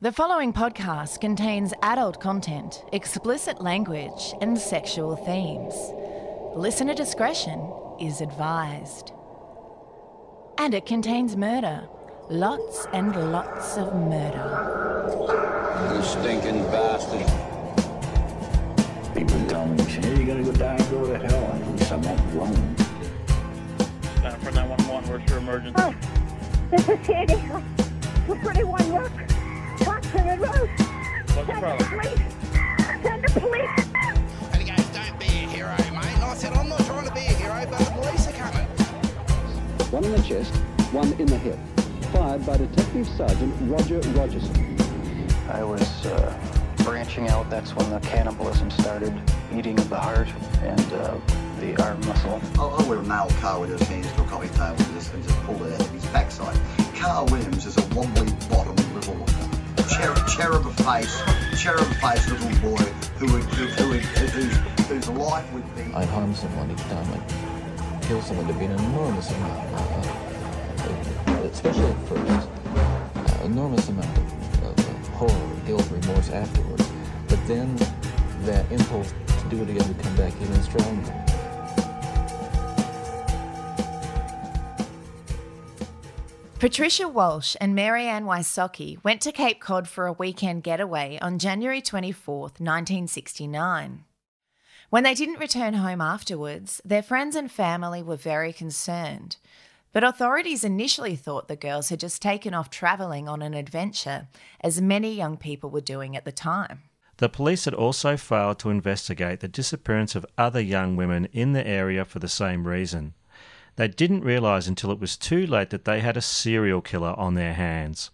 The following podcast contains adult content, explicit language, and sexual themes. Listener discretion is advised. And it contains murder. Lots and lots of murder. You stinking bastard. People tell me, hey, you're gonna go die and go to hell. And at least I'm not alone. For 911, where's your emergency? Oh, this is Sandy. We're 31 Rock. Watson Road. What's the Send the problem? police. Send the police. And he goes, don't be a hero, mate. And I said, I'm not trying to be a hero, but the police are coming. One in the chest, one in the hip. Fired by Detective Sergeant Roger Rogerson. I was uh, branching out. That's when the cannibalism started, eating of the heart and uh, the arm muscle. I, I would have nailed Carl with his hands to a coffee table and just, and just pulled it out of his backside. Carl Williams is a wobbly bottom little cherub, cherub face, cherub face little boy who would, who, who, would- whose, whose life would be. I'd harm someone each time I'd kill someone There'd be an enormous amount, uh, especially at first, uh, enormous amount of, of uh, horror, guilt, remorse afterwards. But then that impulse to do it again would come back even stronger. Patricia Walsh and Marianne Wysocki went to Cape Cod for a weekend getaway on January 24th, 1969. When they didn't return home afterwards, their friends and family were very concerned. But authorities initially thought the girls had just taken off travelling on an adventure, as many young people were doing at the time. The police had also failed to investigate the disappearance of other young women in the area for the same reason. They didn't realise until it was too late that they had a serial killer on their hands.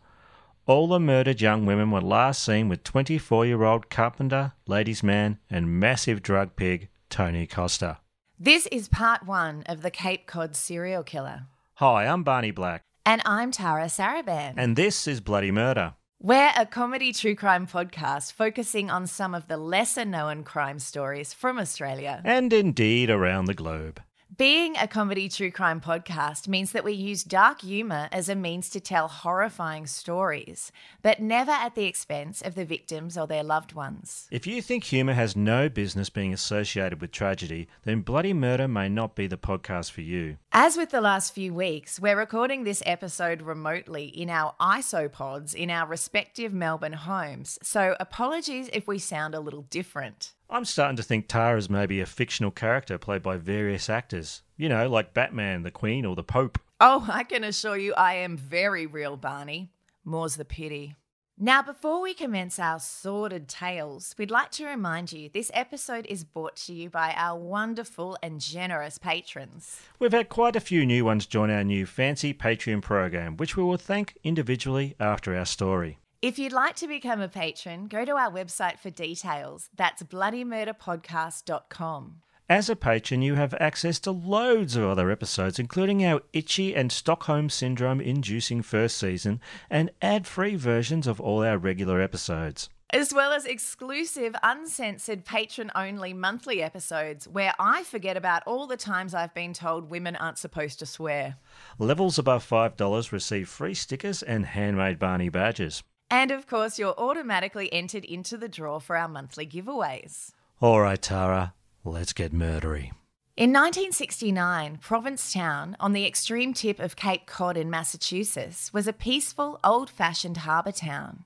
All the murdered young women were last seen with 24 year old carpenter, ladies' man, and massive drug pig Tony Costa. This is part one of the Cape Cod serial killer. Hi, I'm Barney Black, And I'm Tara Saraban. and this is Bloody Murder. We're a comedy true crime podcast focusing on some of the lesser known crime stories from Australia. And indeed around the globe. Being a comedy true crime podcast means that we use dark humour as a means to tell horrifying stories, but never at the expense of the victims or their loved ones. If you think humour has no business being associated with tragedy, then Bloody Murder may not be the podcast for you. As with the last few weeks, we're recording this episode remotely in our isopods in our respective Melbourne homes, so apologies if we sound a little different. I'm starting to think Tara's maybe a fictional character played by various actors. You know, like Batman, the Queen, or the Pope. Oh, I can assure you I am very real, Barney. More's the pity. Now, before we commence our sordid tales, we'd like to remind you this episode is brought to you by our wonderful and generous patrons. We've had quite a few new ones join our new fancy Patreon program, which we will thank individually after our story. If you'd like to become a patron, go to our website for details. That's bloodymurderpodcast.com. As a patron, you have access to loads of other episodes, including our itchy and Stockholm Syndrome inducing first season and ad free versions of all our regular episodes. As well as exclusive, uncensored, patron only monthly episodes where I forget about all the times I've been told women aren't supposed to swear. Levels above $5 receive free stickers and handmade Barney badges. And of course, you're automatically entered into the draw for our monthly giveaways. All right, Tara, let's get murdery. In 1969, Provincetown, on the extreme tip of Cape Cod in Massachusetts, was a peaceful, old fashioned harbour town.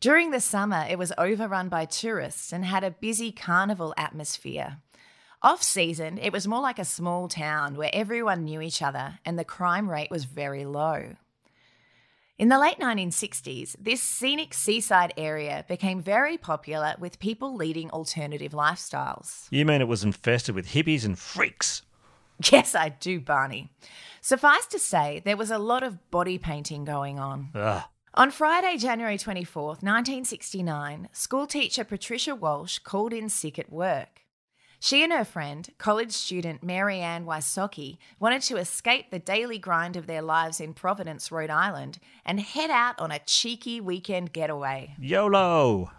During the summer, it was overrun by tourists and had a busy carnival atmosphere. Off season, it was more like a small town where everyone knew each other and the crime rate was very low. In the late 1960s, this scenic seaside area became very popular with people leading alternative lifestyles. You mean it was infested with hippies and freaks? Yes, I do, Barney. Suffice to say, there was a lot of body painting going on. Ugh. On Friday, January 24th, 1969, schoolteacher Patricia Walsh called in sick at work. She and her friend, college student Mary Ann Wysocki, wanted to escape the daily grind of their lives in Providence, Rhode Island, and head out on a cheeky weekend getaway. YOLO!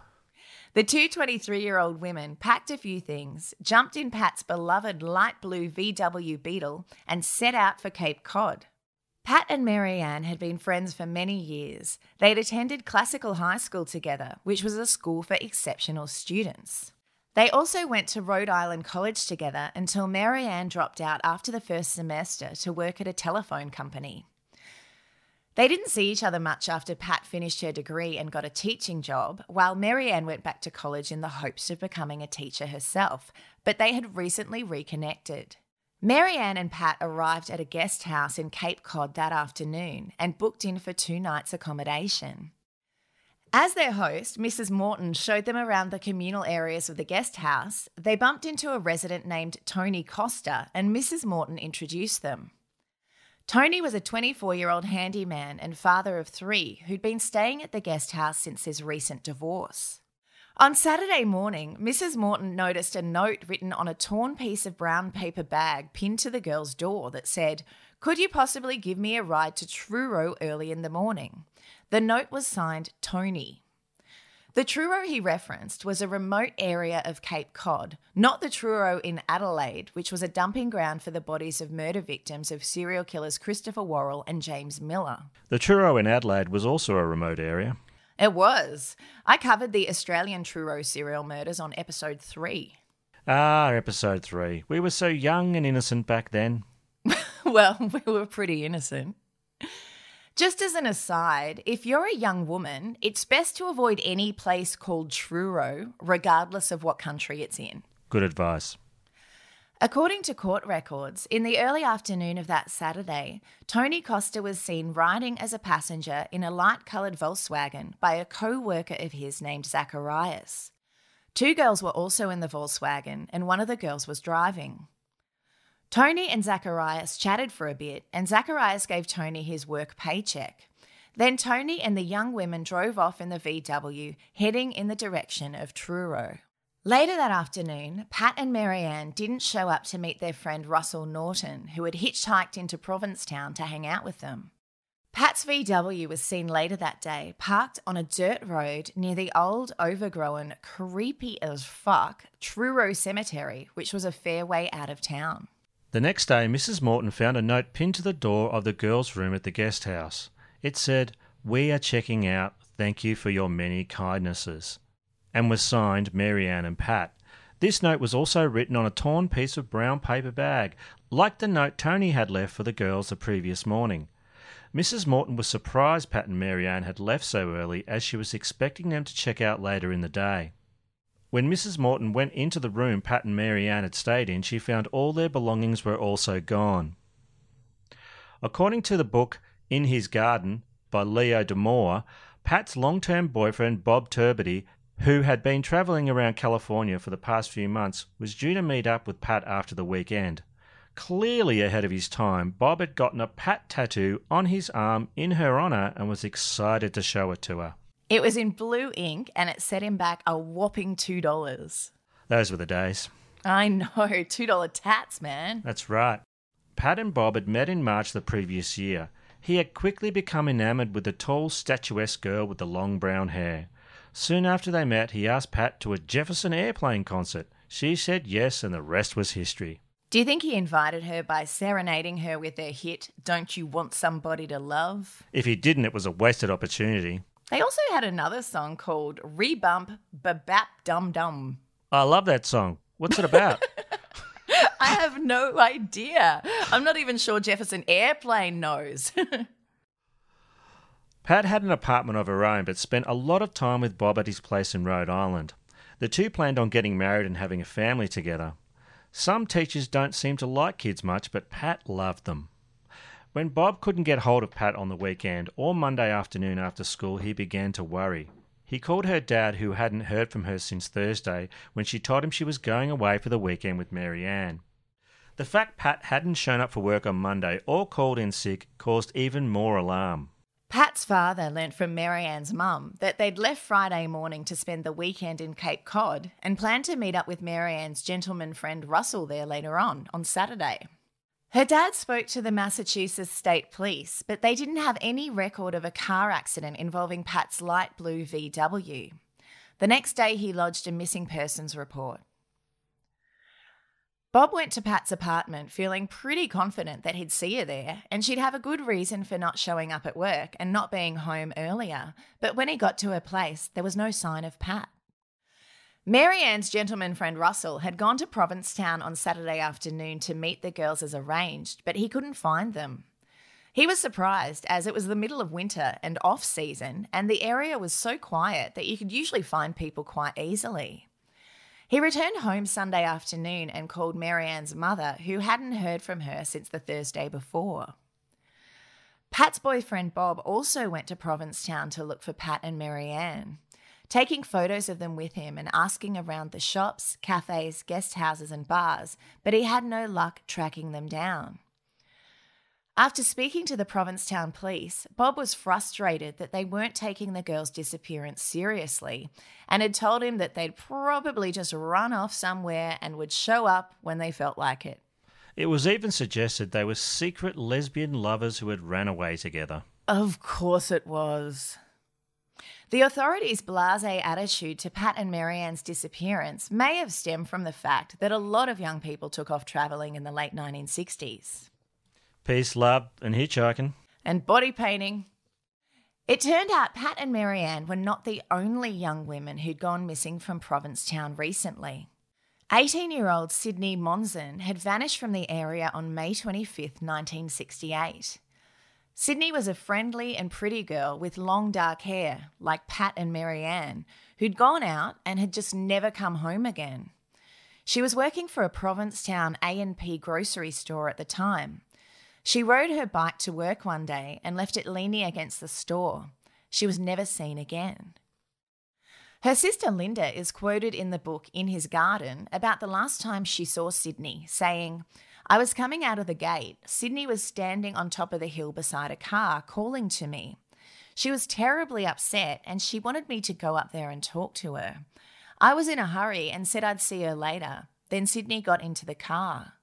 The two 23 year old women packed a few things, jumped in Pat's beloved light blue VW Beetle, and set out for Cape Cod. Pat and Marianne had been friends for many years. They'd attended classical high school together, which was a school for exceptional students. They also went to Rhode Island College together until Mary Ann dropped out after the first semester to work at a telephone company. They didn't see each other much after Pat finished her degree and got a teaching job, while Mary Ann went back to college in the hopes of becoming a teacher herself, but they had recently reconnected. Mary Ann and Pat arrived at a guest house in Cape Cod that afternoon and booked in for two nights' accommodation. As their host, Mrs. Morton showed them around the communal areas of the guest house, they bumped into a resident named Tony Costa, and Mrs. Morton introduced them. Tony was a 24 year old handyman and father of three who'd been staying at the guest house since his recent divorce. On Saturday morning, Mrs. Morton noticed a note written on a torn piece of brown paper bag pinned to the girl's door that said, Could you possibly give me a ride to Truro early in the morning? The note was signed Tony. The Truro he referenced was a remote area of Cape Cod, not the Truro in Adelaide, which was a dumping ground for the bodies of murder victims of serial killers Christopher Worrell and James Miller. The Truro in Adelaide was also a remote area. It was. I covered the Australian Truro serial murders on episode 3. Ah, episode 3. We were so young and innocent back then. well, we were pretty innocent. Just as an aside, if you're a young woman, it's best to avoid any place called Truro, regardless of what country it's in. Good advice. According to court records, in the early afternoon of that Saturday, Tony Costa was seen riding as a passenger in a light coloured Volkswagen by a co worker of his named Zacharias. Two girls were also in the Volkswagen, and one of the girls was driving. Tony and Zacharias chatted for a bit, and Zacharias gave Tony his work paycheck. Then Tony and the young women drove off in the VW, heading in the direction of Truro. Later that afternoon, Pat and Marianne didn't show up to meet their friend Russell Norton, who had hitchhiked into Provincetown to hang out with them. Pat's VW was seen later that day, parked on a dirt road near the old, overgrown, creepy as fuck Truro Cemetery, which was a fair way out of town. The next day, Mrs. Morton found a note pinned to the door of the girls' room at the guest house. It said, We are checking out. Thank you for your many kindnesses and was signed Marianne and Pat. This note was also written on a torn piece of brown paper bag, like the note Tony had left for the girls the previous morning. Mrs. Morton was surprised Pat and Marianne had left so early, as she was expecting them to check out later in the day. When Mrs. Morton went into the room Pat and Marianne had stayed in, she found all their belongings were also gone. According to the book In His Garden by Leo Damore, Pat's long term boyfriend Bob Turbiddy who had been travelling around California for the past few months, was due to meet up with Pat after the weekend. Clearly ahead of his time, Bob had gotten a Pat tattoo on his arm in her honour and was excited to show it to her. It was in blue ink and it set him back a whopping $2. Those were the days. I know, $2 tats, man. That's right. Pat and Bob had met in March the previous year. He had quickly become enamoured with the tall, statuesque girl with the long brown hair. Soon after they met, he asked Pat to a Jefferson Airplane concert. She said yes, and the rest was history. Do you think he invited her by serenading her with their hit, Don't You Want Somebody to Love? If he didn't, it was a wasted opportunity. They also had another song called Rebump Babap Dum Dum. I love that song. What's it about? I have no idea. I'm not even sure Jefferson Airplane knows. Pat had an apartment of her own, but spent a lot of time with Bob at his place in Rhode Island. The two planned on getting married and having a family together. Some teachers don't seem to like kids much, but Pat loved them. When Bob couldn't get hold of Pat on the weekend or Monday afternoon after school, he began to worry. He called her dad, who hadn't heard from her since Thursday, when she told him she was going away for the weekend with Mary Ann. The fact Pat hadn't shown up for work on Monday or called in sick caused even more alarm. Pat's father learnt from Marianne's mum that they'd left Friday morning to spend the weekend in Cape Cod and planned to meet up with Marianne's gentleman friend Russell there later on, on Saturday. Her dad spoke to the Massachusetts State Police, but they didn't have any record of a car accident involving Pat's light blue VW. The next day, he lodged a missing persons report. Bob went to Pat's apartment feeling pretty confident that he'd see her there and she'd have a good reason for not showing up at work and not being home earlier. But when he got to her place, there was no sign of Pat. Marianne's gentleman friend Russell had gone to Provincetown on Saturday afternoon to meet the girls as arranged, but he couldn't find them. He was surprised as it was the middle of winter and off season, and the area was so quiet that you could usually find people quite easily. He returned home Sunday afternoon and called Marianne's mother, who hadn't heard from her since the Thursday before. Pat's boyfriend Bob also went to Provincetown to look for Pat and Marianne, taking photos of them with him and asking around the shops, cafes, guest houses, and bars, but he had no luck tracking them down. After speaking to the Provincetown police, Bob was frustrated that they weren't taking the girl's disappearance seriously and had told him that they'd probably just run off somewhere and would show up when they felt like it. It was even suggested they were secret lesbian lovers who had ran away together. Of course it was. The authorities' blase attitude to Pat and Marianne's disappearance may have stemmed from the fact that a lot of young people took off travelling in the late 1960s peace, love, and hitchhiking. And body painting. It turned out Pat and Marianne were not the only young women who'd gone missing from Provincetown recently. 18 year old Sydney Monzon had vanished from the area on May 25, 1968. Sydney was a friendly and pretty girl with long dark hair, like Pat and Marianne, who'd gone out and had just never come home again. She was working for a Provincetown A&P grocery store at the time, she rode her bike to work one day and left it leaning against the store. She was never seen again. Her sister Linda is quoted in the book In His Garden about the last time she saw Sydney, saying, I was coming out of the gate. Sydney was standing on top of the hill beside a car, calling to me. She was terribly upset and she wanted me to go up there and talk to her. I was in a hurry and said I'd see her later. Then Sydney got into the car.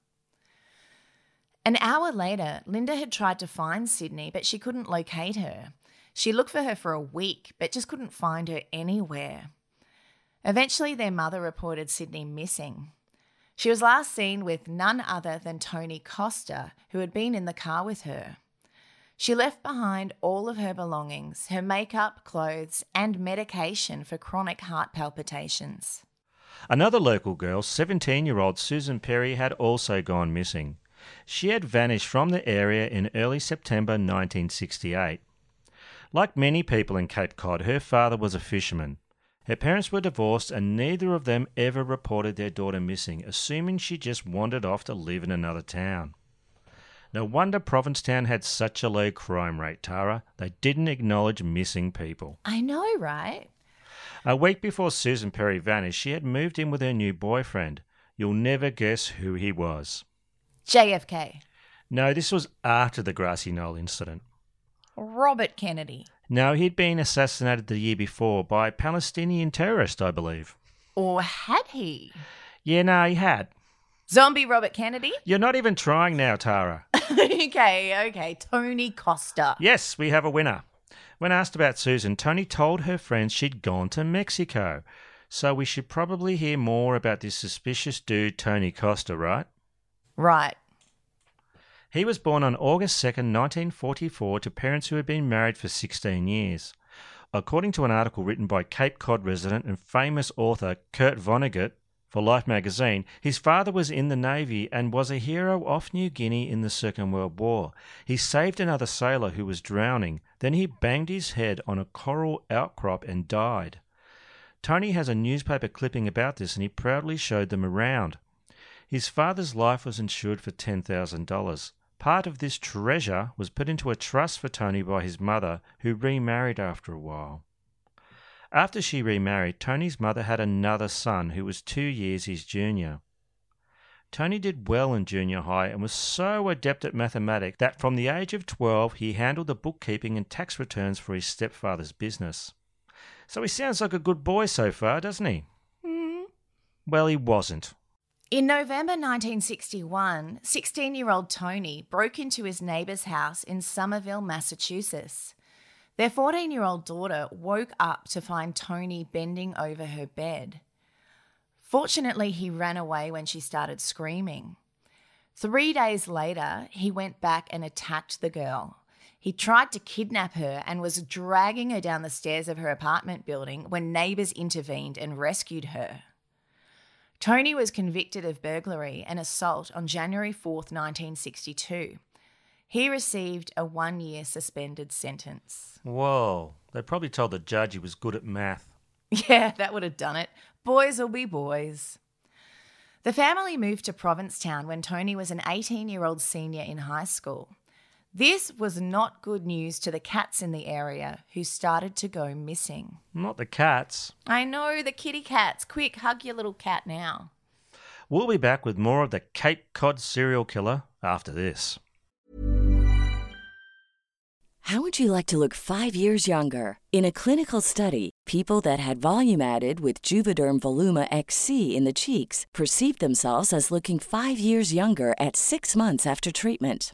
An hour later, Linda had tried to find Sydney, but she couldn't locate her. She looked for her for a week, but just couldn't find her anywhere. Eventually, their mother reported Sydney missing. She was last seen with none other than Tony Costa, who had been in the car with her. She left behind all of her belongings, her makeup, clothes, and medication for chronic heart palpitations. Another local girl, 17 year old Susan Perry, had also gone missing. She had vanished from the area in early September 1968. Like many people in Cape Cod, her father was a fisherman. Her parents were divorced and neither of them ever reported their daughter missing, assuming she just wandered off to live in another town. No wonder Provincetown had such a low crime rate, Tara. They didn't acknowledge missing people. I know, right? A week before Susan Perry vanished, she had moved in with her new boyfriend. You'll never guess who he was. JFK. No, this was after the Grassy Knoll incident. Robert Kennedy. No, he'd been assassinated the year before by a Palestinian terrorist, I believe. Or had he? Yeah, no, he had. Zombie Robert Kennedy? You're not even trying now, Tara. okay, okay. Tony Costa. Yes, we have a winner. When asked about Susan, Tony told her friends she'd gone to Mexico. So we should probably hear more about this suspicious dude, Tony Costa, right? Right. He was born on August 2nd, 1944, to parents who had been married for 16 years. According to an article written by Cape Cod resident and famous author Kurt Vonnegut for Life magazine, his father was in the Navy and was a hero off New Guinea in the Second World War. He saved another sailor who was drowning, then he banged his head on a coral outcrop and died. Tony has a newspaper clipping about this and he proudly showed them around. His father's life was insured for $10,000. Part of this treasure was put into a trust for Tony by his mother, who remarried after a while. After she remarried, Tony's mother had another son who was two years his junior. Tony did well in junior high and was so adept at mathematics that from the age of 12 he handled the bookkeeping and tax returns for his stepfather's business. So he sounds like a good boy so far, doesn't he? Mm. Well, he wasn't. In November 1961, 16 year old Tony broke into his neighbour's house in Somerville, Massachusetts. Their 14 year old daughter woke up to find Tony bending over her bed. Fortunately, he ran away when she started screaming. Three days later, he went back and attacked the girl. He tried to kidnap her and was dragging her down the stairs of her apartment building when neighbours intervened and rescued her. Tony was convicted of burglary and assault on January 4th, 1962. He received a one year suspended sentence. Whoa, they probably told the judge he was good at math. Yeah, that would have done it. Boys will be boys. The family moved to Provincetown when Tony was an 18 year old senior in high school. This was not good news to the cats in the area who started to go missing. Not the cats. I know, the kitty cats. Quick, hug your little cat now. We'll be back with more of the Cape Cod serial killer after this. How would you like to look five years younger? In a clinical study, people that had volume added with Juvederm Voluma XC in the cheeks perceived themselves as looking five years younger at six months after treatment.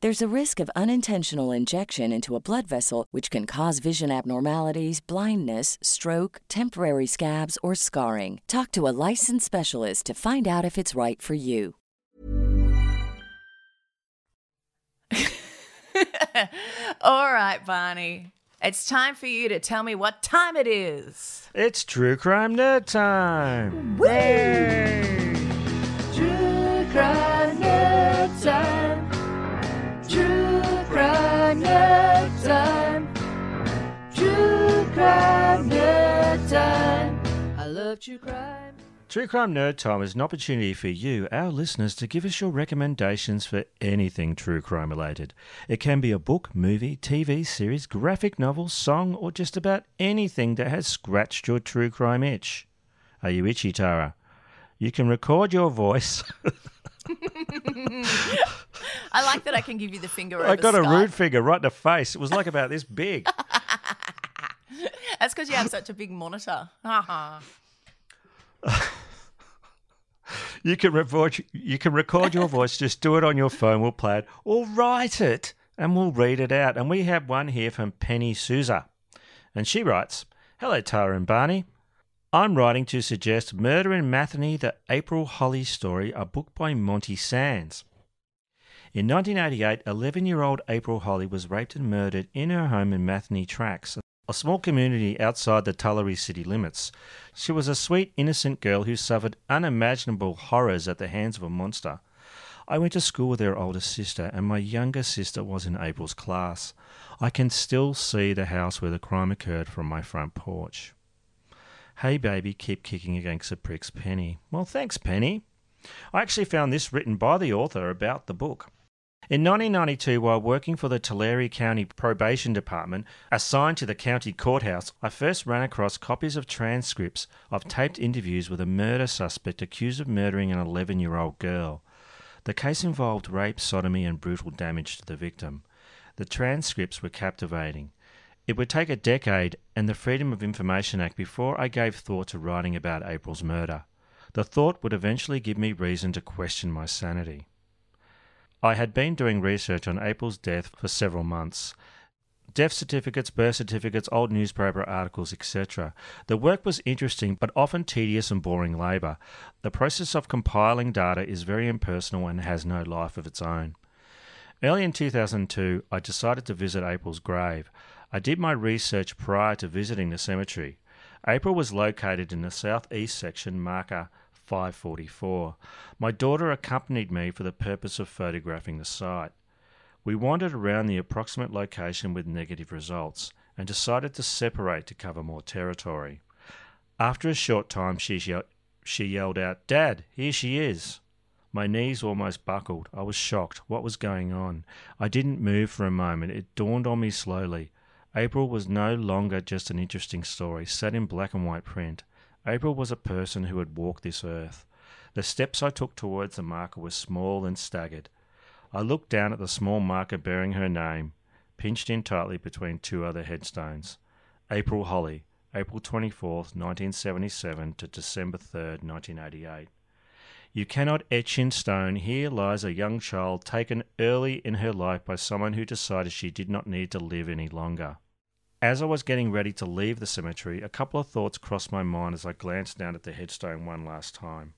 There's a risk of unintentional injection into a blood vessel, which can cause vision abnormalities, blindness, stroke, temporary scabs, or scarring. Talk to a licensed specialist to find out if it's right for you. All right, Bonnie. It's time for you to tell me what time it is. It's True Crime Nerd Time! Woo! True time. True crime nerd time. I love true crime. True Crime Nerd Time is an opportunity for you, our listeners, to give us your recommendations for anything true crime related. It can be a book, movie, TV series, graphic novel, song, or just about anything that has scratched your true crime itch. Are you itchy, Tara? You can record your voice. I like that I can give you the finger I got a rude finger right in the face. It was like about this big. That's because you have such a big monitor. You can record you can record your voice, just do it on your phone, we'll play it, or write it and we'll read it out. And we have one here from Penny Souza. And she writes, Hello Tara and Barney. I'm writing to suggest Murder in Matheny, the April Holly story, a book by Monty Sands. In 1988, 11 year old April Holly was raped and murdered in her home in Matheny Tracks, a small community outside the Tulare city limits. She was a sweet, innocent girl who suffered unimaginable horrors at the hands of a monster. I went to school with her older sister, and my younger sister was in April's class. I can still see the house where the crime occurred from my front porch. Hey baby, keep kicking against the pricks, Penny. Well, thanks, Penny. I actually found this written by the author about the book. In 1992, while working for the Tulare County Probation Department, assigned to the county courthouse, I first ran across copies of transcripts of taped interviews with a murder suspect accused of murdering an 11 year old girl. The case involved rape, sodomy, and brutal damage to the victim. The transcripts were captivating. It would take a decade and the Freedom of Information Act before I gave thought to writing about April's murder. The thought would eventually give me reason to question my sanity. I had been doing research on April's death for several months. Death certificates, birth certificates, old newspaper articles, etc. The work was interesting but often tedious and boring labour. The process of compiling data is very impersonal and has no life of its own. Early in 2002, I decided to visit April's grave. I did my research prior to visiting the cemetery. April was located in the southeast section marker 544. My daughter accompanied me for the purpose of photographing the site. We wandered around the approximate location with negative results and decided to separate to cover more territory. After a short time, she, ye- she yelled out, Dad, here she is. My knees almost buckled. I was shocked. What was going on? I didn't move for a moment. It dawned on me slowly. April was no longer just an interesting story set in black and white print. April was a person who had walked this earth. The steps I took towards the marker were small and staggered. I looked down at the small marker bearing her name, pinched in tightly between two other headstones. April Holly, April 24th, 1977 to December 3rd, 1988. You cannot etch in stone, here lies a young child taken early in her life by someone who decided she did not need to live any longer. As I was getting ready to leave the cemetery, a couple of thoughts crossed my mind as I glanced down at the headstone one last time.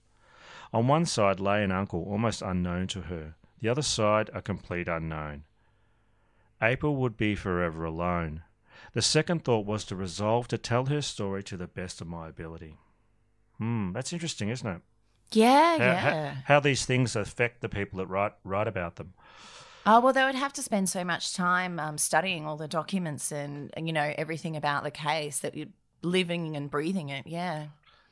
On one side lay an uncle almost unknown to her, the other side a complete unknown. April would be forever alone. The second thought was to resolve to tell her story to the best of my ability. Hmm, that's interesting, isn't it? Yeah, How, yeah. how, how these things affect the people that write write about them. Oh well, they would have to spend so much time um, studying all the documents and you know everything about the case that you're living and breathing it. Yeah.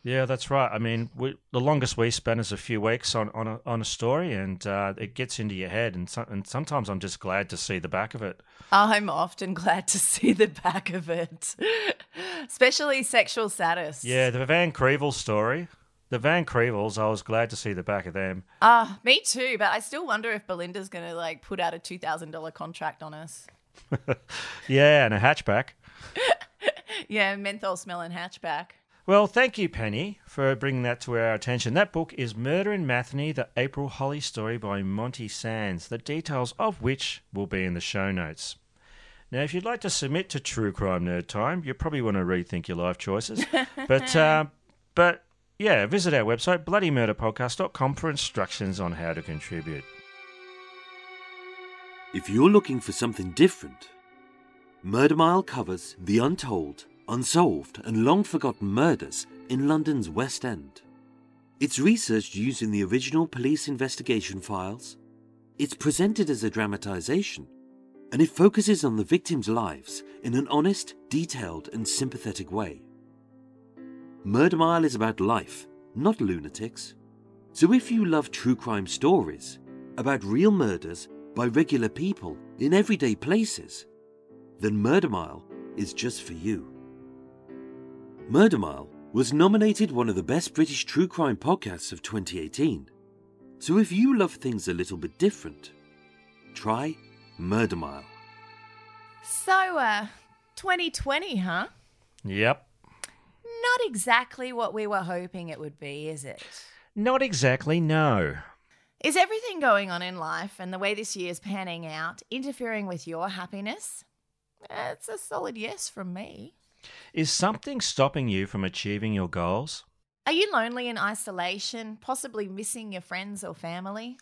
Yeah, that's right. I mean, we, the longest we spend is a few weeks on, on, a, on a story, and uh, it gets into your head. And, so, and sometimes I'm just glad to see the back of it. I'm often glad to see the back of it, especially sexual status. Yeah, the Van Krevel story. The Van Krevels, I was glad to see the back of them. Ah, me too. But I still wonder if Belinda's going to like put out a two thousand dollar contract on us. yeah, and a hatchback. yeah, menthol smelling hatchback. Well, thank you, Penny, for bringing that to our attention. That book is Murder in Matheny, the April Holly story by Monty Sands, the details of which will be in the show notes. Now, if you'd like to submit to True Crime Nerd Time, you probably want to rethink your life choices. but, uh, but yeah, visit our website, bloodymurderpodcast.com, for instructions on how to contribute. If you're looking for something different, Murder Mile covers the untold, unsolved, and long forgotten murders in London's West End. It's researched using the original police investigation files, it's presented as a dramatisation, and it focuses on the victims' lives in an honest, detailed, and sympathetic way. Murder Mile is about life, not lunatics. So if you love true crime stories about real murders by regular people in everyday places, then Murder Mile is just for you. Murder Mile was nominated one of the best British true crime podcasts of 2018. So if you love things a little bit different, try Murder Mile. So, uh, 2020, huh? Yep. Not exactly what we were hoping it would be, is it? Not exactly, no. Is everything going on in life and the way this year's panning out interfering with your happiness? It's a solid yes from me. Is something stopping you from achieving your goals? Are you lonely in isolation, possibly missing your friends or family?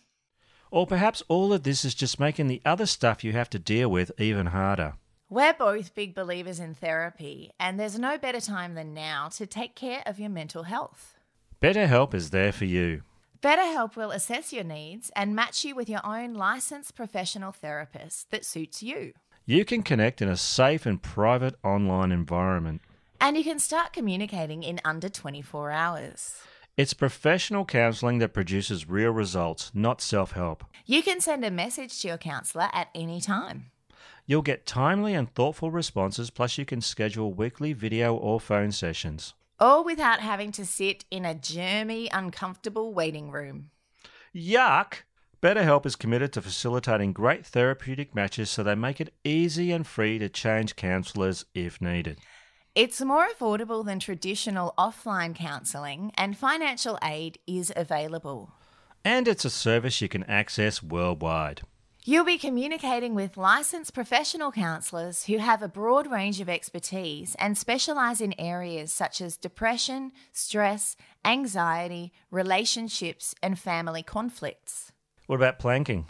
Or perhaps all of this is just making the other stuff you have to deal with even harder. We're both big believers in therapy, and there's no better time than now to take care of your mental health. BetterHelp is there for you. BetterHelp will assess your needs and match you with your own licensed professional therapist that suits you. You can connect in a safe and private online environment. And you can start communicating in under 24 hours. It's professional counselling that produces real results, not self help. You can send a message to your counsellor at any time. You'll get timely and thoughtful responses, plus, you can schedule weekly video or phone sessions. All without having to sit in a germy, uncomfortable waiting room. Yuck! BetterHelp is committed to facilitating great therapeutic matches so they make it easy and free to change counsellors if needed. It's more affordable than traditional offline counselling, and financial aid is available. And it's a service you can access worldwide. You'll be communicating with licensed professional counsellors who have a broad range of expertise and specialise in areas such as depression, stress, anxiety, relationships, and family conflicts. What about planking?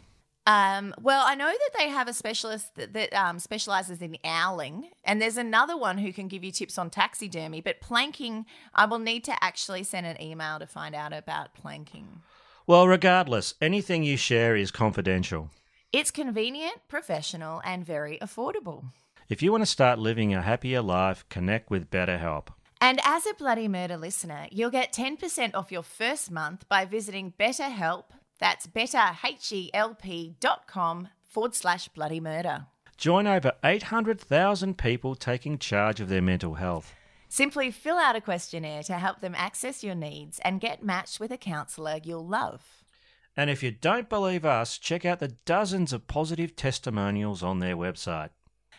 Um, well, I know that they have a specialist that, that um, specializes in owling, and there's another one who can give you tips on taxidermy. But planking, I will need to actually send an email to find out about planking. Well, regardless, anything you share is confidential. It's convenient, professional, and very affordable. If you want to start living a happier life, connect with BetterHelp. And as a Bloody Murder listener, you'll get 10% off your first month by visiting BetterHelp. That's betterhelp.com forward slash bloody murder. Join over 800,000 people taking charge of their mental health. Simply fill out a questionnaire to help them access your needs and get matched with a counsellor you'll love. And if you don't believe us, check out the dozens of positive testimonials on their website.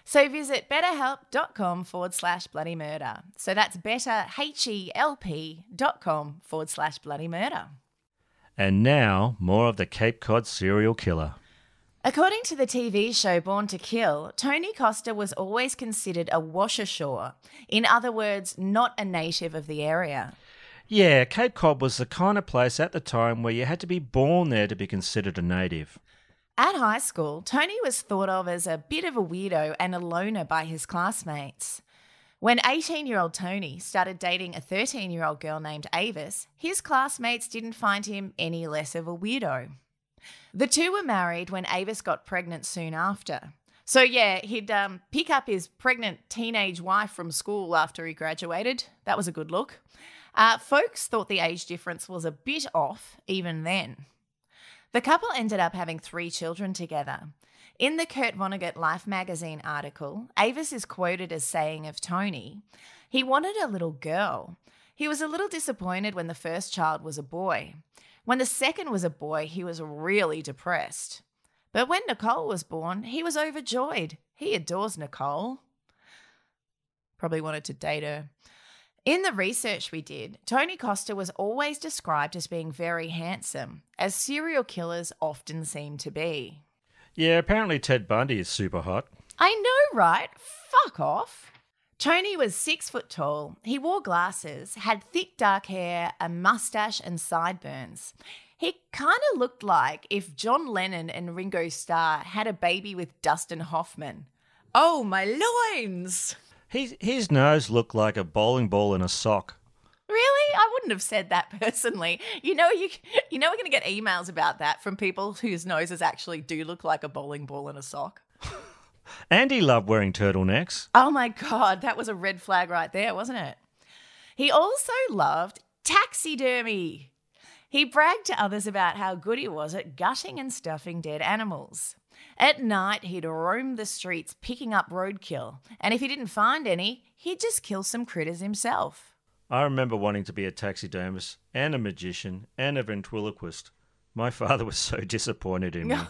So visit betterhelp.com forward slash bloody murder. So that's betterhelp.com forward slash bloody murder. And now, more of the Cape Cod serial killer. According to the TV show Born to Kill, Tony Costa was always considered a washashore. In other words, not a native of the area. Yeah, Cape Cod was the kind of place at the time where you had to be born there to be considered a native. At high school, Tony was thought of as a bit of a weirdo and a loner by his classmates. When 18 year old Tony started dating a 13 year old girl named Avis, his classmates didn't find him any less of a weirdo. The two were married when Avis got pregnant soon after. So, yeah, he'd um, pick up his pregnant teenage wife from school after he graduated. That was a good look. Uh, folks thought the age difference was a bit off even then. The couple ended up having three children together. In the Kurt Vonnegut Life magazine article, Avis is quoted as saying of Tony, he wanted a little girl. He was a little disappointed when the first child was a boy. When the second was a boy, he was really depressed. But when Nicole was born, he was overjoyed. He adores Nicole. Probably wanted to date her. In the research we did, Tony Costa was always described as being very handsome, as serial killers often seem to be. Yeah, apparently Ted Bundy is super hot. I know, right? Fuck off. Tony was six foot tall. He wore glasses, had thick dark hair, a mustache, and sideburns. He kind of looked like if John Lennon and Ringo Starr had a baby with Dustin Hoffman. Oh, my loins! His, his nose looked like a bowling ball in a sock. Really? I wouldn't have said that personally. You know, you you know we're going to get emails about that from people whose noses actually do look like a bowling ball in a sock. Andy loved wearing turtlenecks. Oh my god, that was a red flag right there, wasn't it? He also loved taxidermy. He bragged to others about how good he was at gutting and stuffing dead animals. At night, he'd roam the streets picking up roadkill, and if he didn't find any, he'd just kill some critters himself. I remember wanting to be a taxidermist and a magician and a ventriloquist. My father was so disappointed in me.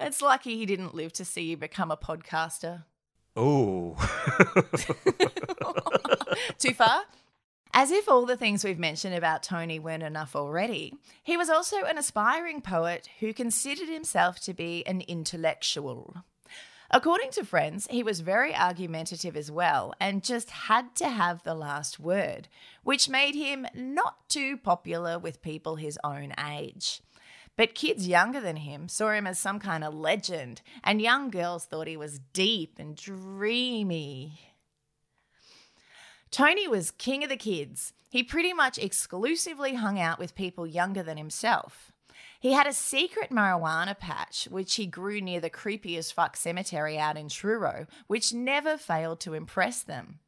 it's lucky he didn't live to see you become a podcaster. Oh. Too far? As if all the things we've mentioned about Tony weren't enough already, he was also an aspiring poet who considered himself to be an intellectual. According to friends, he was very argumentative as well and just had to have the last word, which made him not too popular with people his own age. But kids younger than him saw him as some kind of legend, and young girls thought he was deep and dreamy. Tony was king of the kids. He pretty much exclusively hung out with people younger than himself. He had a secret marijuana patch, which he grew near the creepy as fuck cemetery out in Truro, which never failed to impress them.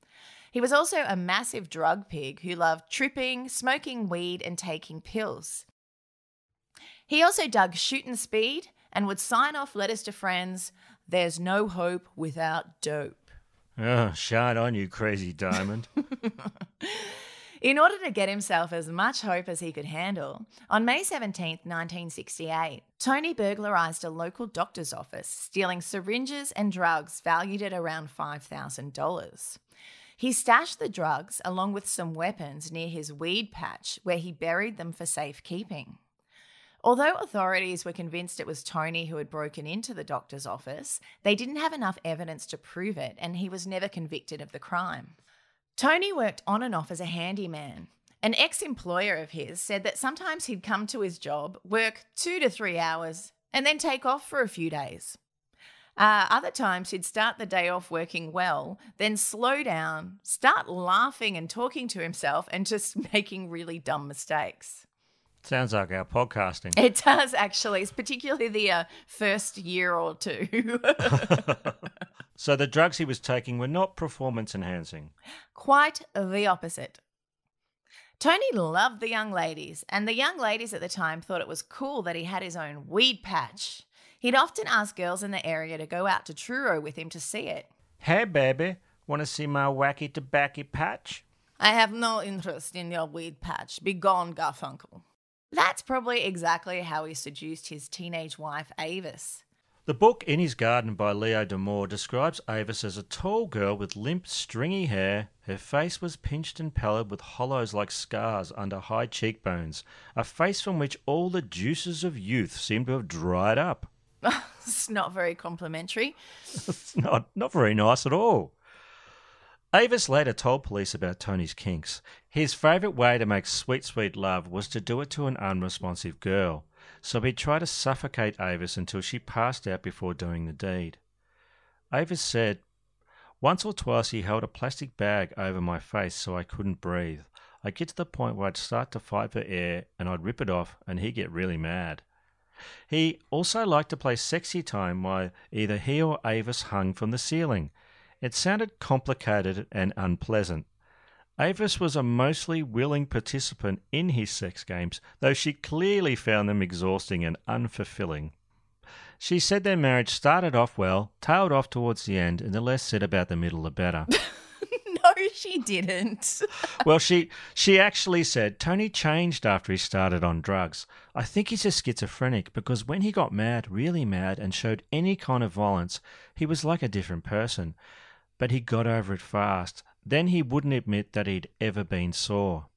He was also a massive drug pig who loved tripping, smoking weed, and taking pills. He also dug shooting speed and would sign off letters to friends There's no hope without dope. Oh, shine on, you crazy diamond. In order to get himself as much hope as he could handle, on May 17, 1968, Tony burglarized a local doctor's office, stealing syringes and drugs valued at around $5,000. He stashed the drugs along with some weapons near his weed patch, where he buried them for safekeeping. Although authorities were convinced it was Tony who had broken into the doctor's office, they didn't have enough evidence to prove it, and he was never convicted of the crime. Tony worked on and off as a handyman. An ex employer of his said that sometimes he'd come to his job, work two to three hours, and then take off for a few days. Uh, other times he'd start the day off working well, then slow down, start laughing and talking to himself, and just making really dumb mistakes. Sounds like our podcasting. It does actually, it's particularly the uh, first year or two. so the drugs he was taking were not performance enhancing. Quite the opposite. Tony loved the young ladies, and the young ladies at the time thought it was cool that he had his own weed patch. He'd often ask girls in the area to go out to Truro with him to see it. Hey, baby, want to see my wacky tobacco patch? I have no interest in your weed patch. Be gone, Garfunkel. That's probably exactly how he seduced his teenage wife, Avis. The book In His Garden by Leo Damour describes Avis as a tall girl with limp, stringy hair. Her face was pinched and pallid with hollows like scars under high cheekbones, a face from which all the juices of youth seemed to have dried up. it's not very complimentary. it's not, not very nice at all. Avis later told police about Tony's kinks. His favourite way to make sweet, sweet love was to do it to an unresponsive girl, so he'd try to suffocate Avis until she passed out before doing the deed. Avis said, Once or twice he held a plastic bag over my face so I couldn't breathe. I'd get to the point where I'd start to fight for air and I'd rip it off and he'd get really mad. He also liked to play sexy time while either he or Avis hung from the ceiling. It sounded complicated and unpleasant. Avis was a mostly willing participant in his sex games, though she clearly found them exhausting and unfulfilling. She said their marriage started off well, tailed off towards the end, and the less said about the middle, the better. no, she didn't. well, she she actually said Tony changed after he started on drugs. I think he's a schizophrenic because when he got mad, really mad, and showed any kind of violence, he was like a different person but he got over it fast. Then he wouldn't admit that he'd ever been sore.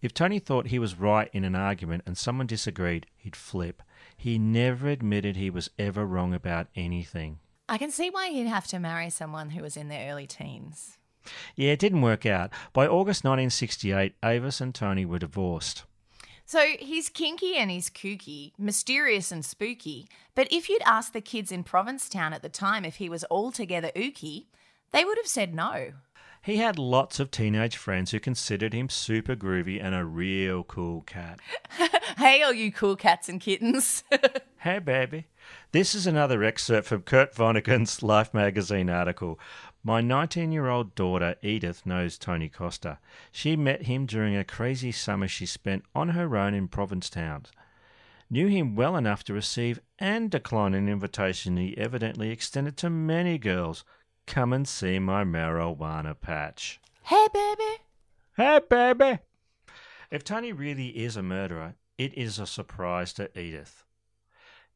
If Tony thought he was right in an argument and someone disagreed, he'd flip. He never admitted he was ever wrong about anything. I can see why he'd have to marry someone who was in their early teens. Yeah, it didn't work out. By August 1968, Avis and Tony were divorced. So he's kinky and he's kooky, mysterious and spooky. But if you'd asked the kids in Provincetown at the time if he was altogether ooky, they would have said no. He had lots of teenage friends who considered him super groovy and a real cool cat. hey, all you cool cats and kittens. hey, baby. This is another excerpt from Kurt Vonnegut's Life magazine article. My 19 year old daughter Edith knows Tony Costa. She met him during a crazy summer she spent on her own in Provincetown. Knew him well enough to receive and decline an invitation he evidently extended to many girls, Come and see my marijuana patch. Hey, baby. Hey, baby. If Tony really is a murderer, it is a surprise to Edith.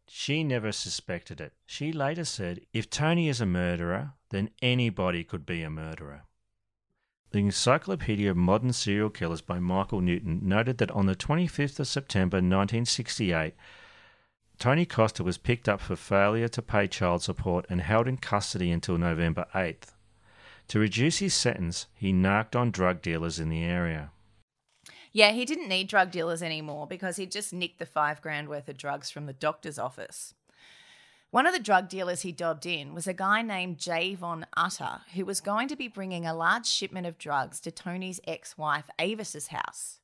She never suspected it. She later said, If Tony is a murderer, then anybody could be a murderer. The Encyclopedia of Modern Serial Killers by Michael Newton noted that on the 25th of September 1968, Tony Costa was picked up for failure to pay child support and held in custody until November 8th. To reduce his sentence, he narked on drug dealers in the area. Yeah, he didn't need drug dealers anymore because he'd just nicked the five grand worth of drugs from the doctor's office. One of the drug dealers he dobbed in was a guy named Javon Utter, who was going to be bringing a large shipment of drugs to Tony's ex wife Avis's house.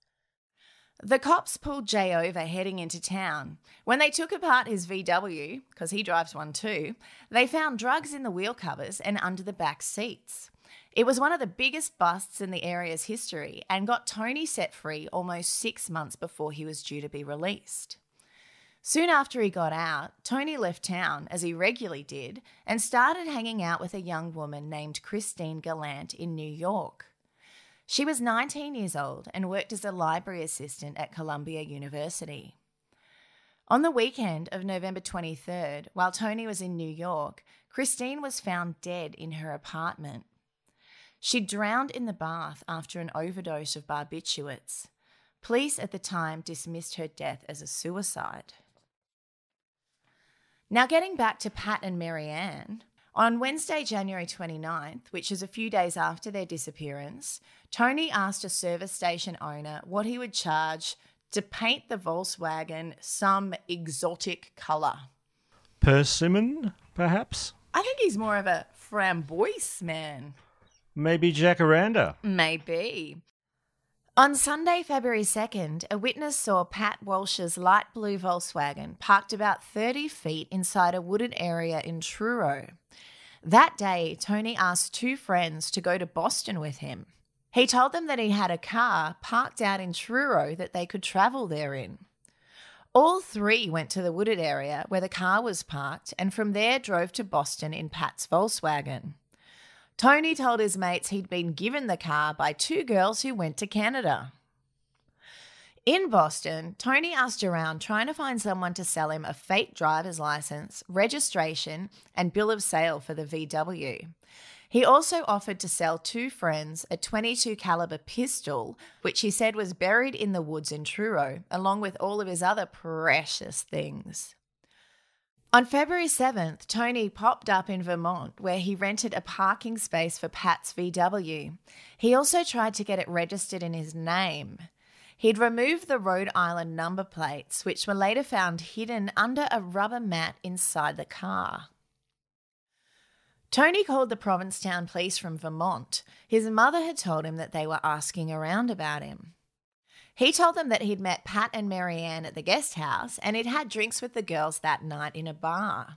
The cops pulled Jay over heading into town. When they took apart his VW, because he drives one too, they found drugs in the wheel covers and under the back seats. It was one of the biggest busts in the area's history and got Tony set free almost six months before he was due to be released. Soon after he got out, Tony left town, as he regularly did, and started hanging out with a young woman named Christine Gallant in New York. She was 19 years old and worked as a library assistant at Columbia University. On the weekend of November 23rd, while Tony was in New York, Christine was found dead in her apartment. She drowned in the bath after an overdose of barbiturates. Police at the time dismissed her death as a suicide. Now, getting back to Pat and Marianne, On Wednesday, January 29th, which is a few days after their disappearance, Tony asked a service station owner what he would charge to paint the Volkswagen some exotic colour. Persimmon, perhaps? I think he's more of a framboise man. Maybe jacaranda. Maybe. On Sunday, February 2nd, a witness saw Pat Walsh's light blue Volkswagen parked about 30 feet inside a wooded area in Truro. That day, Tony asked two friends to go to Boston with him. He told them that he had a car parked out in Truro that they could travel there in. All three went to the wooded area where the car was parked and from there drove to Boston in Pat's Volkswagen. Tony told his mates he'd been given the car by two girls who went to Canada. In Boston, Tony asked around trying to find someone to sell him a fake driver's license, registration, and bill of sale for the VW. He also offered to sell two friends a 22 caliber pistol, which he said was buried in the woods in Truro, along with all of his other precious things. On February 7th, Tony popped up in Vermont where he rented a parking space for Pat's VW. He also tried to get it registered in his name. He'd removed the Rhode Island number plates, which were later found hidden under a rubber mat inside the car. Tony called the Provincetown police from Vermont. His mother had told him that they were asking around about him. He told them that he'd met Pat and Marianne at the guest house and he'd had drinks with the girls that night in a bar.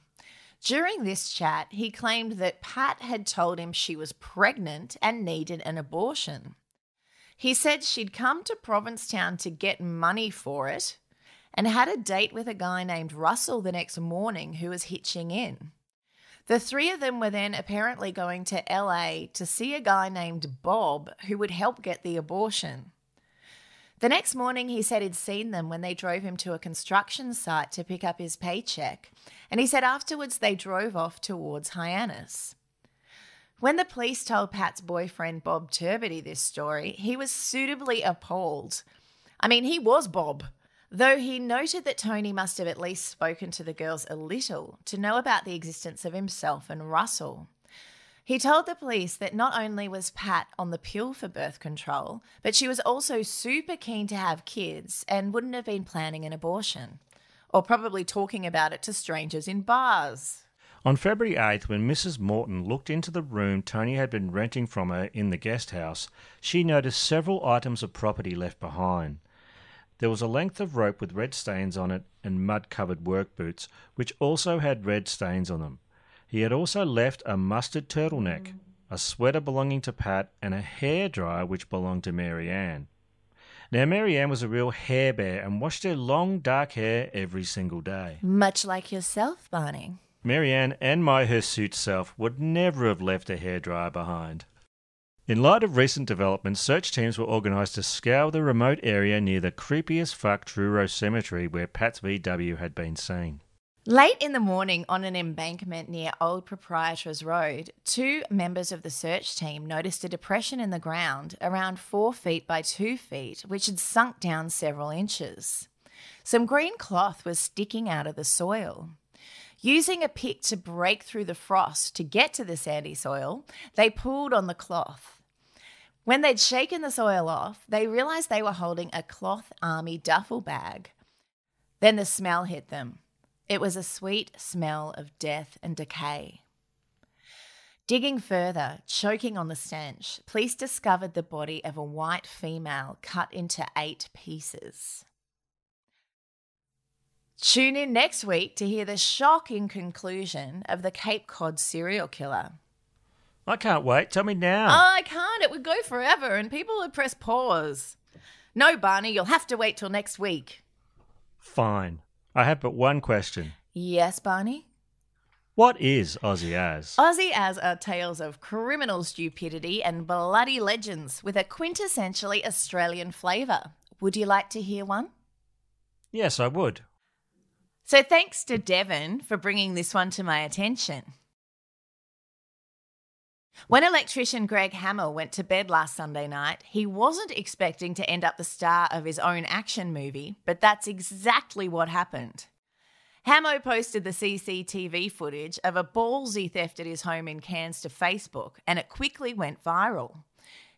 During this chat, he claimed that Pat had told him she was pregnant and needed an abortion. He said she'd come to Provincetown to get money for it and had a date with a guy named Russell the next morning who was hitching in. The three of them were then apparently going to LA to see a guy named Bob who would help get the abortion. The next morning, he said he'd seen them when they drove him to a construction site to pick up his paycheck, and he said afterwards they drove off towards Hyannis. When the police told Pat's boyfriend Bob Turbity this story, he was suitably appalled. I mean, he was Bob, though he noted that Tony must have at least spoken to the girls a little to know about the existence of himself and Russell. He told the police that not only was Pat on the pill for birth control, but she was also super keen to have kids and wouldn't have been planning an abortion. Or probably talking about it to strangers in bars. On February 8th, when Mrs. Morton looked into the room Tony had been renting from her in the guest house, she noticed several items of property left behind. There was a length of rope with red stains on it and mud covered work boots, which also had red stains on them. He had also left a mustard turtleneck, a sweater belonging to Pat, and a hair dryer which belonged to Mary Ann. Now, Mary Ann was a real hair bear and washed her long dark hair every single day. Much like yourself, Barney. Mary Ann and my hirsute self would never have left a hairdryer behind. In light of recent developments, search teams were organised to scour the remote area near the creepiest fuck Truro Cemetery where Pat's VW had been seen. Late in the morning on an embankment near Old Proprietors Road, two members of the search team noticed a depression in the ground around four feet by two feet, which had sunk down several inches. Some green cloth was sticking out of the soil. Using a pick to break through the frost to get to the sandy soil, they pulled on the cloth. When they'd shaken the soil off, they realised they were holding a cloth army duffel bag. Then the smell hit them. It was a sweet smell of death and decay. Digging further, choking on the stench, police discovered the body of a white female cut into eight pieces. Tune in next week to hear the shocking conclusion of the Cape Cod serial killer. I can't wait. Tell me now. Oh, I can't. It would go forever and people would press pause. No, Barney, you'll have to wait till next week. Fine. I have but one question. Yes, Barney? What is Aussie As? Aussie As are tales of criminal stupidity and bloody legends with a quintessentially Australian flavour. Would you like to hear one? Yes, I would. So thanks to Devon for bringing this one to my attention. When electrician Greg Hamill went to bed last Sunday night, he wasn't expecting to end up the star of his own action movie, but that's exactly what happened. Hamo posted the CCTV footage of a ballsy theft at his home in Cairns to Facebook, and it quickly went viral.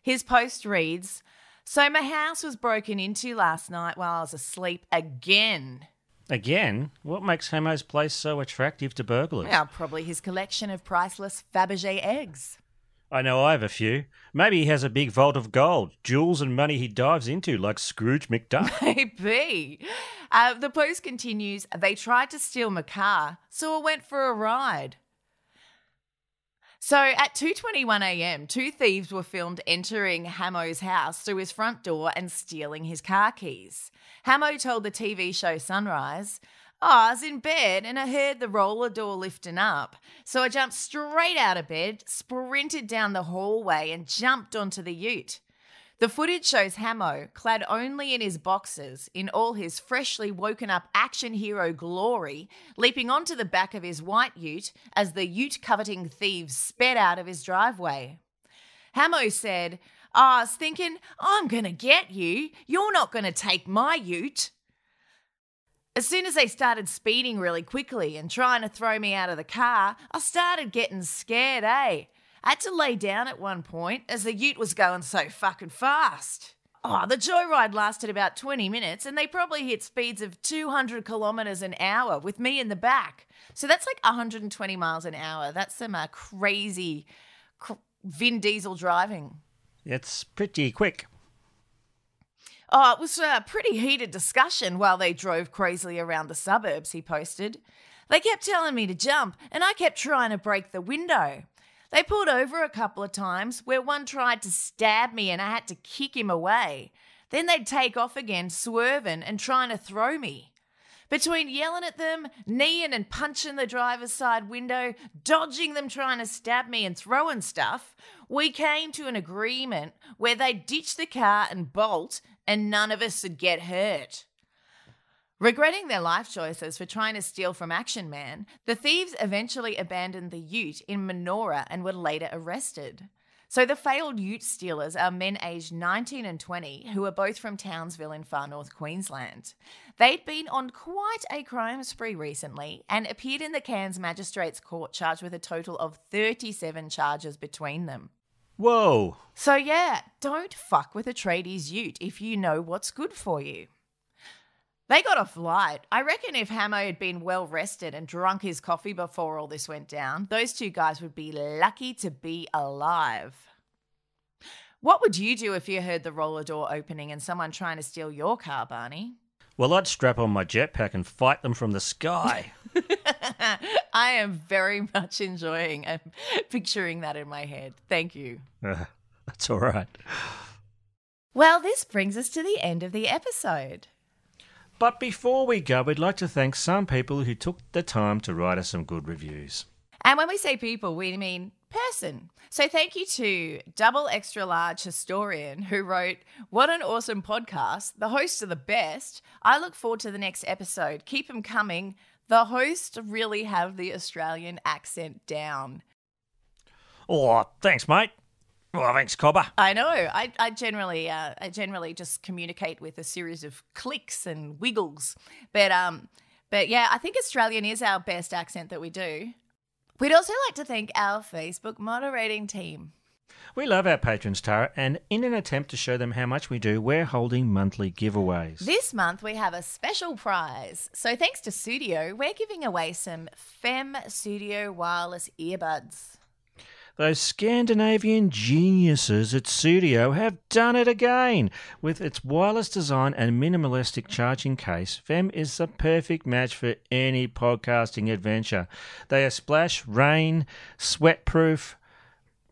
His post reads So, my house was broken into last night while I was asleep again. Again, what makes Hamo's place so attractive to burglars? Well, probably his collection of priceless Fabergé eggs. I know I have a few. Maybe he has a big vault of gold, jewels, and money he dives into, like Scrooge McDuck. Maybe. Uh, the post continues They tried to steal my car, so I went for a ride. So at 2:21 a.m., two thieves were filmed entering Hamo's house through his front door and stealing his car keys. Hamo told the TV show Sunrise, Oh, I was in bed and I heard the roller door lifting up. So I jumped straight out of bed, sprinted down the hallway, and jumped onto the ute. The footage shows Hamo, clad only in his boxers, in all his freshly woken up action hero glory, leaping onto the back of his white ute as the ute coveting thieves sped out of his driveway. Hamo said, I was thinking, I'm going to get you. You're not going to take my ute. As soon as they started speeding really quickly and trying to throw me out of the car, I started getting scared, eh? I had to lay down at one point as the ute was going so fucking fast. Oh, the joyride lasted about 20 minutes and they probably hit speeds of 200 kilometres an hour with me in the back. So that's like 120 miles an hour. That's some uh, crazy cr- Vin Diesel driving. It's pretty quick. Oh, it was a pretty heated discussion while they drove crazily around the suburbs, he posted. They kept telling me to jump, and I kept trying to break the window. They pulled over a couple of times where one tried to stab me and I had to kick him away. Then they'd take off again, swerving and trying to throw me. Between yelling at them, kneeing and punching the driver's side window, dodging them trying to stab me, and throwing stuff, we came to an agreement where they'd ditch the car and bolt, and none of us would get hurt. Regretting their life choices for trying to steal from Action Man, the thieves eventually abandoned the ute in Menora and were later arrested. So the failed ute stealers are men aged 19 and 20 who are both from Townsville in far north Queensland. They'd been on quite a crime spree recently and appeared in the Cairns Magistrates Court charged with a total of 37 charges between them. Whoa. So yeah, don't fuck with a tradie's ute if you know what's good for you. They got off light. I reckon if Hamo had been well rested and drunk his coffee before all this went down, those two guys would be lucky to be alive. What would you do if you heard the roller door opening and someone trying to steal your car, Barney? Well, I'd strap on my jetpack and fight them from the sky. I am very much enjoying and picturing that in my head. Thank you. Uh, that's all right. Well, this brings us to the end of the episode. But before we go, we'd like to thank some people who took the time to write us some good reviews. And when we say people, we mean person. So thank you to Double Extra Large Historian who wrote, What an awesome podcast. The hosts are the best. I look forward to the next episode. Keep them coming. The hosts really have the Australian accent down. Oh, thanks, mate. Well, thanks, Cobber. I know. I, I generally, uh, I generally just communicate with a series of clicks and wiggles, but um, but yeah, I think Australian is our best accent that we do. We'd also like to thank our Facebook moderating team. We love our patrons, Tara, and in an attempt to show them how much we do, we're holding monthly giveaways. This month we have a special prize. So thanks to Studio, we're giving away some Fem Studio wireless earbuds. Those Scandinavian geniuses at Studio have done it again. With its wireless design and minimalistic charging case, FEM is the perfect match for any podcasting adventure. They are splash, rain, sweat proof.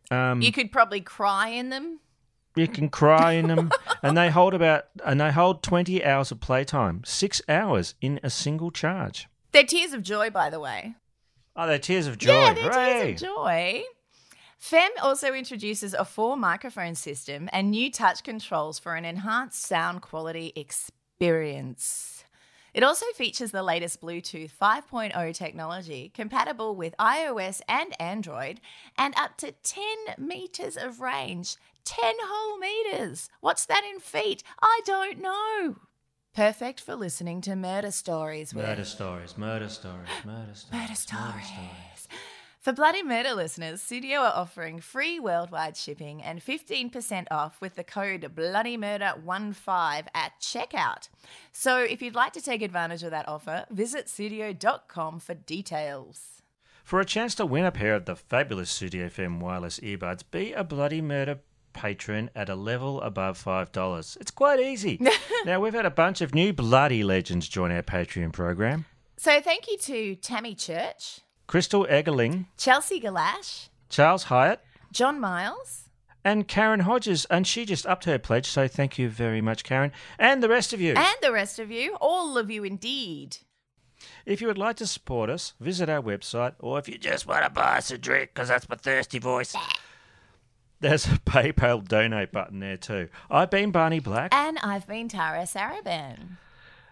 Um, You could probably cry in them. you can cry in them, and they hold about and they hold twenty hours of playtime, six hours in a single charge. They're tears of joy, by the way. Oh, they're tears of joy! Yeah, they're Hooray! tears of joy. FEM also introduces a four microphone system and new touch controls for an enhanced sound quality experience. It also features the latest Bluetooth 5.0 technology, compatible with iOS and Android, and up to 10 meters of range. 10 whole meters! What's that in feet? I don't know. Perfect for listening to murder stories with. Murder stories, murder stories, murder stories. Murder stories. For Bloody Murder listeners, Studio are offering free worldwide shipping and 15% off with the code BloodyMurder15 at checkout. So if you'd like to take advantage of that offer, visit studio.com for details. For a chance to win a pair of the fabulous Studio FM wireless earbuds, be a Bloody Murder patron at a level above $5. It's quite easy. now, we've had a bunch of new bloody legends join our Patreon program. So thank you to Tammy Church, Crystal Eggerling, Chelsea Galash, Charles Hyatt, John Miles, and Karen Hodges, and she just upped her pledge, so thank you very much, Karen, and the rest of you. and the rest of you, all of you indeed. If you would like to support us, visit our website, or if you just want to buy us a drink, because that's my thirsty voice, there's a PayPal donate button there too. I've been Barney Black, And I've been Tara Saraban.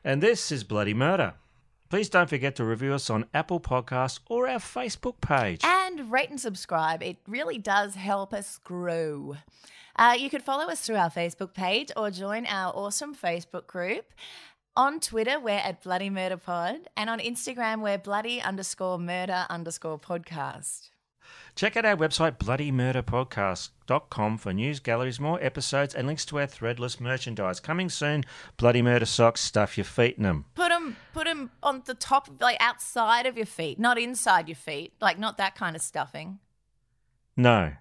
and this is Bloody Murder. Please don't forget to review us on Apple Podcasts or our Facebook page. And rate and subscribe. It really does help us grow. Uh, you could follow us through our Facebook page or join our awesome Facebook group. On Twitter, we're at Bloody Murder Pod. And on Instagram, we're bloody underscore murder underscore podcast. Check out our website, bloodymurderpodcast.com, for news, galleries, more episodes, and links to our threadless merchandise. Coming soon, Bloody Murder socks, stuff your feet in them. Put them, put them on the top, like outside of your feet, not inside your feet. Like, not that kind of stuffing. No.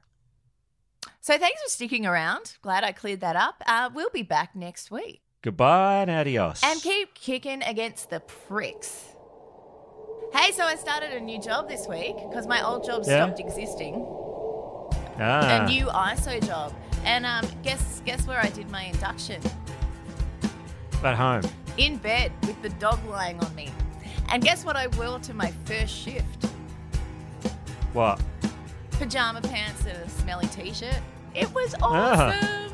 So thanks for sticking around. Glad I cleared that up. Uh, we'll be back next week. Goodbye and adios. And keep kicking against the pricks. Hey, so I started a new job this week because my old job Yeah? stopped existing. ah. A new ISO job. And um, guess guess where I did my induction? At home. In bed with the dog lying on me. And guess what I wore to my first shift? What? Pajama pants and a smelly t-shirt. It was Ah. awesome.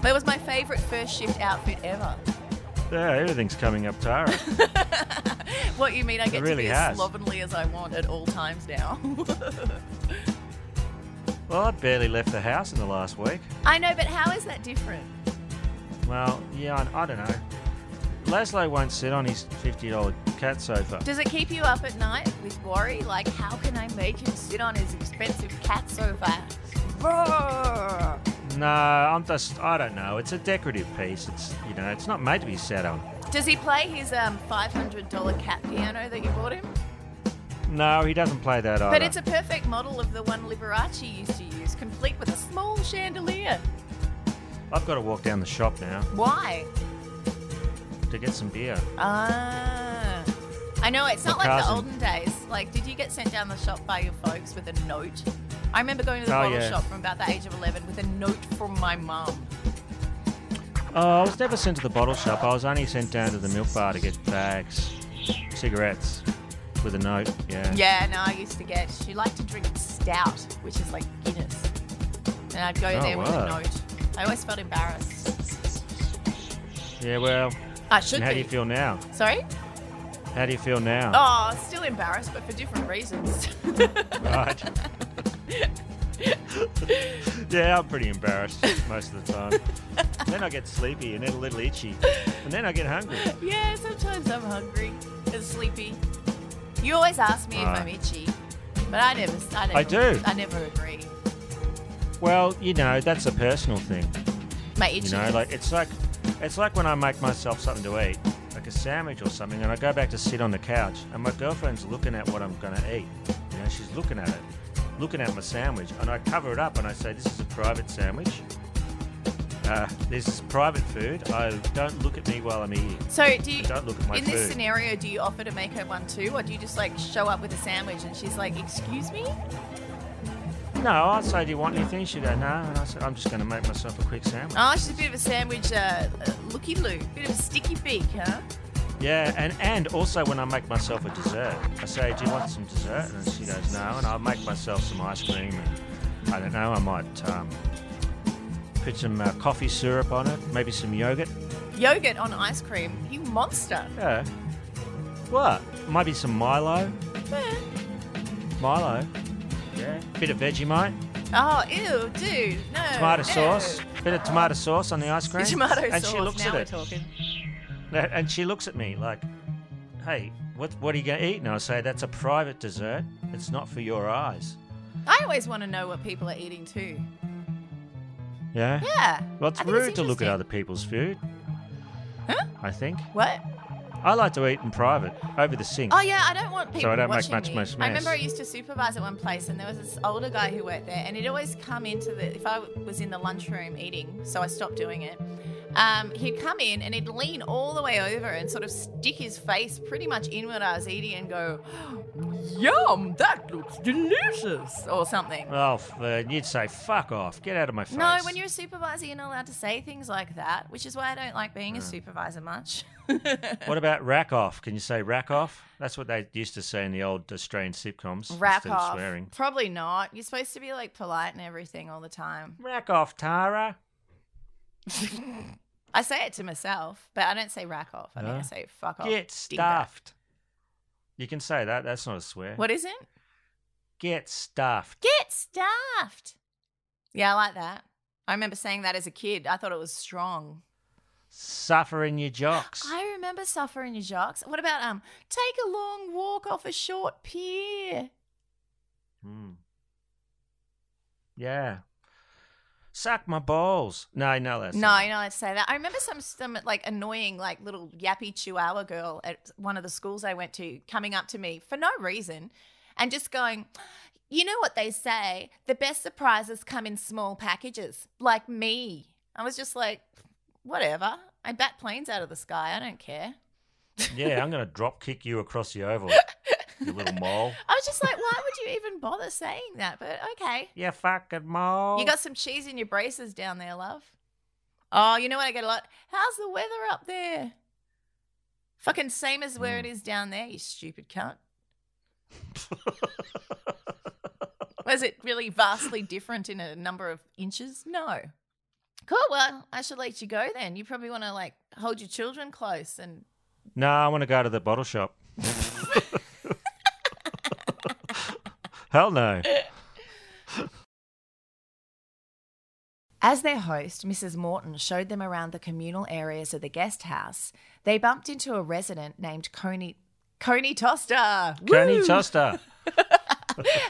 But it was my favourite first shift outfit ever. Yeah, everything's coming up, Tara. What you mean? I get really to be as slovenly as I want at all times now. well, I barely left the house in the last week. I know, but how is that different? Well, yeah, I, I don't know. Laszlo won't sit on his $50 cat sofa. Does it keep you up at night with worry? Like, how can I make him sit on his expensive cat sofa? Roar! No, I'm just, I don't know. It's a decorative piece. It's, you know, it's not made to be sat on. Does he play his um, $500 cat piano that you bought him? No, he doesn't play that either. But it's a perfect model of the one Liberace used to use, complete with a small chandelier. I've got to walk down the shop now Why? to get some beer. Ah. I know, it's not like the cousin. olden days. Like, did you get sent down the shop by your folks with a note? I remember going to the Oh, bottle yeah. shop from about the age of 11 with a note from my mum. Oh, I was never sent to the bottle shop. I was only sent down to the milk bar to get bags, cigarettes, with a note. Yeah. Yeah, no, I used to get. She liked to drink stout, which is like Guinness. And I'd go Oh, there with a wow. note. I always felt embarrassed. Yeah. Well. I should and how do be. you feel now? Sorry? How do you feel now? Oh, still embarrassed, but for different reasons. Right. yeah, I'm pretty embarrassed most of the time. then I get sleepy and then a little itchy, and then I get hungry. yeah, sometimes I'm hungry and sleepy. You always ask me if Right. I'm itchy, but I never. I, never, I do. I never agree. Well, you know, that's a personal thing. My You itchy. know, like it's like it's like when I make myself something to eat, like a sandwich or something, and I go back to sit on the couch, and my girlfriend's looking at what I'm gonna eat. You know, she's looking at it, looking at my sandwich, and I cover it up and I say, "This is a private sandwich. Uh, this is private food. I don't look at me while I'm eating. So do you? Don't look at my in food." this scenario, do you offer to make her one too, or do you just like show up with a sandwich and she's like, "Excuse me"? No, I say, "Do you want anything?" She go, "No," and I said, "I'm just gonna make myself a quick sandwich." Oh, she's a bit of a sandwich, uh, uh, looky loo, bit of a sticky beak, huh? Yeah, and, and also when I make myself a dessert, I say, Do you want some dessert? And she goes, No. And I'll make myself some ice cream. And I don't know, I might um, put some uh, coffee syrup on it, maybe some yogurt. Yogurt on ice cream, you monster. Yeah. What? Maybe some Milo. Eh. Milo. Yeah. Bit of Vegemite. Oh, ew, dude, no. Tomato no. sauce. Bit of tomato sauce on the ice cream. Tomato and sauce. she looks now at we're it. talking. And she looks at me like, "Hey, what what are you going to eat?" And I say, "That's a private dessert. It's not for your eyes." I always want to know what people are eating too. Yeah. Yeah. Well, it's think it's rude to look at other people's food. Huh? I think. What? I like to eat in private over the sink. Oh yeah, I don't want people So I don't make watching much me. mess- I remember I used to supervise at one place, and there was this older guy who worked there, and he'd always come into the. If I was in the lunchroom eating, so I stopped doing it. Um, he'd come in and he'd lean all the way over and sort of stick his face pretty much in what I was eating and go, "Yum, that looks delicious," or something. Oh, uh, you'd say, "Fuck off, get out of my face." No, when you're a supervisor, you're not allowed to say things like that, which is why I don't like being a supervisor much. What about rack off? Can you say rack off? That's what they used to say in the old Australian sitcoms. Rack instead off. Of swearing. Probably not. You're supposed to be like polite and everything all the time. Rack off, Tara. I say it to myself, but I don't say rack off. I think I say fuck off. Get dingbat. stuffed. You can say that. That's not a swear. What is it? Get stuffed. Get stuffed. Yeah, I like that. I remember saying that as a kid. I thought it was strong. Suffer in your jocks. I remember suffering your jocks. What about um take a long walk off a short pier? Hmm. Yeah. Suck my balls. No, no, that's No, you're not allowed to say that. I remember some some like annoying like little yappy chihuahua girl at one of the schools I went to coming up to me for no reason and just going, "You know what they say? The best surprises come in small packages, like me." I was just like, "Whatever. I bat planes out of the sky. I don't care." Yeah, I'm going to drop kick you across the oval, you little mole. I was just like, "Why would you even bother saying that?" But okay. You fucking mole. You got some cheese in your braces down there, love. Oh, you know what I get a lot? How's the weather up there? Fucking same as where it mm. is down there, you stupid cunt. Was it really vastly different in a number of inches? No. Cool. Well, I should let you go then. You probably want to like hold your children close and No, I want to go to the bottle shop. Hell no. As their host, Mrs. Morton showed them around the communal areas of the guest house, they bumped into a resident named Coney Coney Toster. Coney! Toster.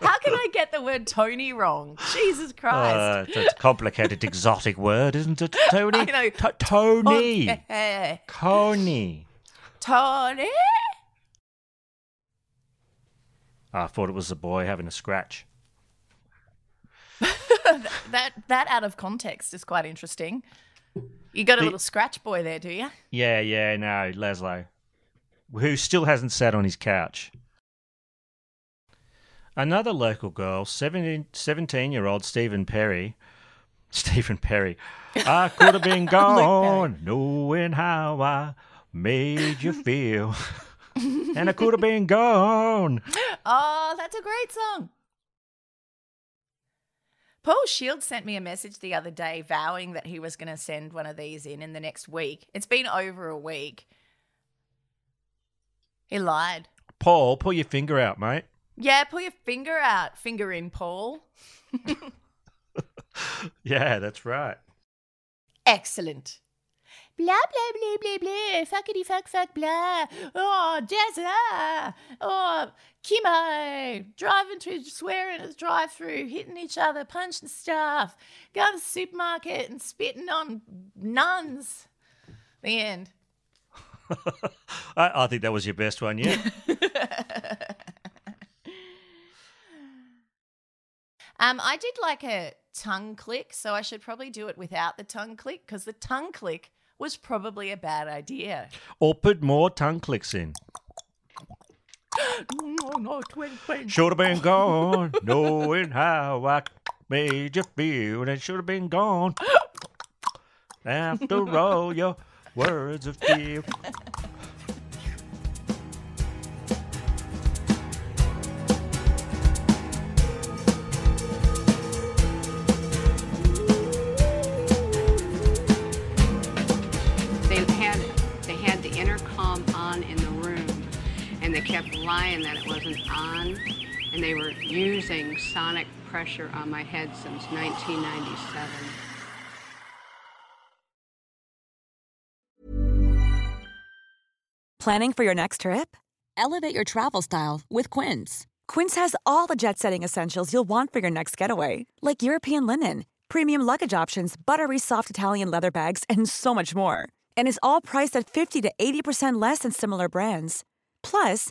How can I get the word Tony wrong? Jesus Christ. Uh, it's a complicated, exotic word, isn't it, Tony? I know. To- Tony. Okay. Coney. Tony? I thought it was a boy having a scratch. that that out of context is quite interesting. You got a The- little scratch boy there, do you? Yeah, yeah, no, Laszlo. Who still hasn't sat on his couch. Another local girl, 17 year old Stephen Perry. Stephen Perry. I could have been gone knowing how I made you feel. and I could have been gone. Oh, that's a great song. Paul Shield sent me a message the other day vowing that he was going to send one of these in in the next week. It's been over a week. He lied. Paul, pull your finger out, mate. Yeah, pull your finger out. Finger in, Paul. Yeah, that's right. Excellent. Blah, blah, blah, blah, blah. Fuckity fuck, fuck, blah. Oh, Jazza. Oh, Kimo. Driving through, swearing at the drive through, hitting each other, punching stuff. Going to the supermarket and spitting on nuns. The end. I, I think that was your best one yet. Um, I did like a tongue click, so I should probably do it without the tongue click because the tongue click was probably a bad idea. or put more tongue clicks in. no, no, twin, twin. Should have been gone, knowing how I made you feel, and it should have been gone. After all your words of fear. using sonic pressure on my head since 1997. Planning for your next trip? Elevate your travel style with Quince. Quince has all the jet setting essentials you'll want for your next getaway, like European linen, premium luggage options, buttery soft Italian leather bags, and so much more. And is all priced at 50 to 80% less than similar brands. Plus,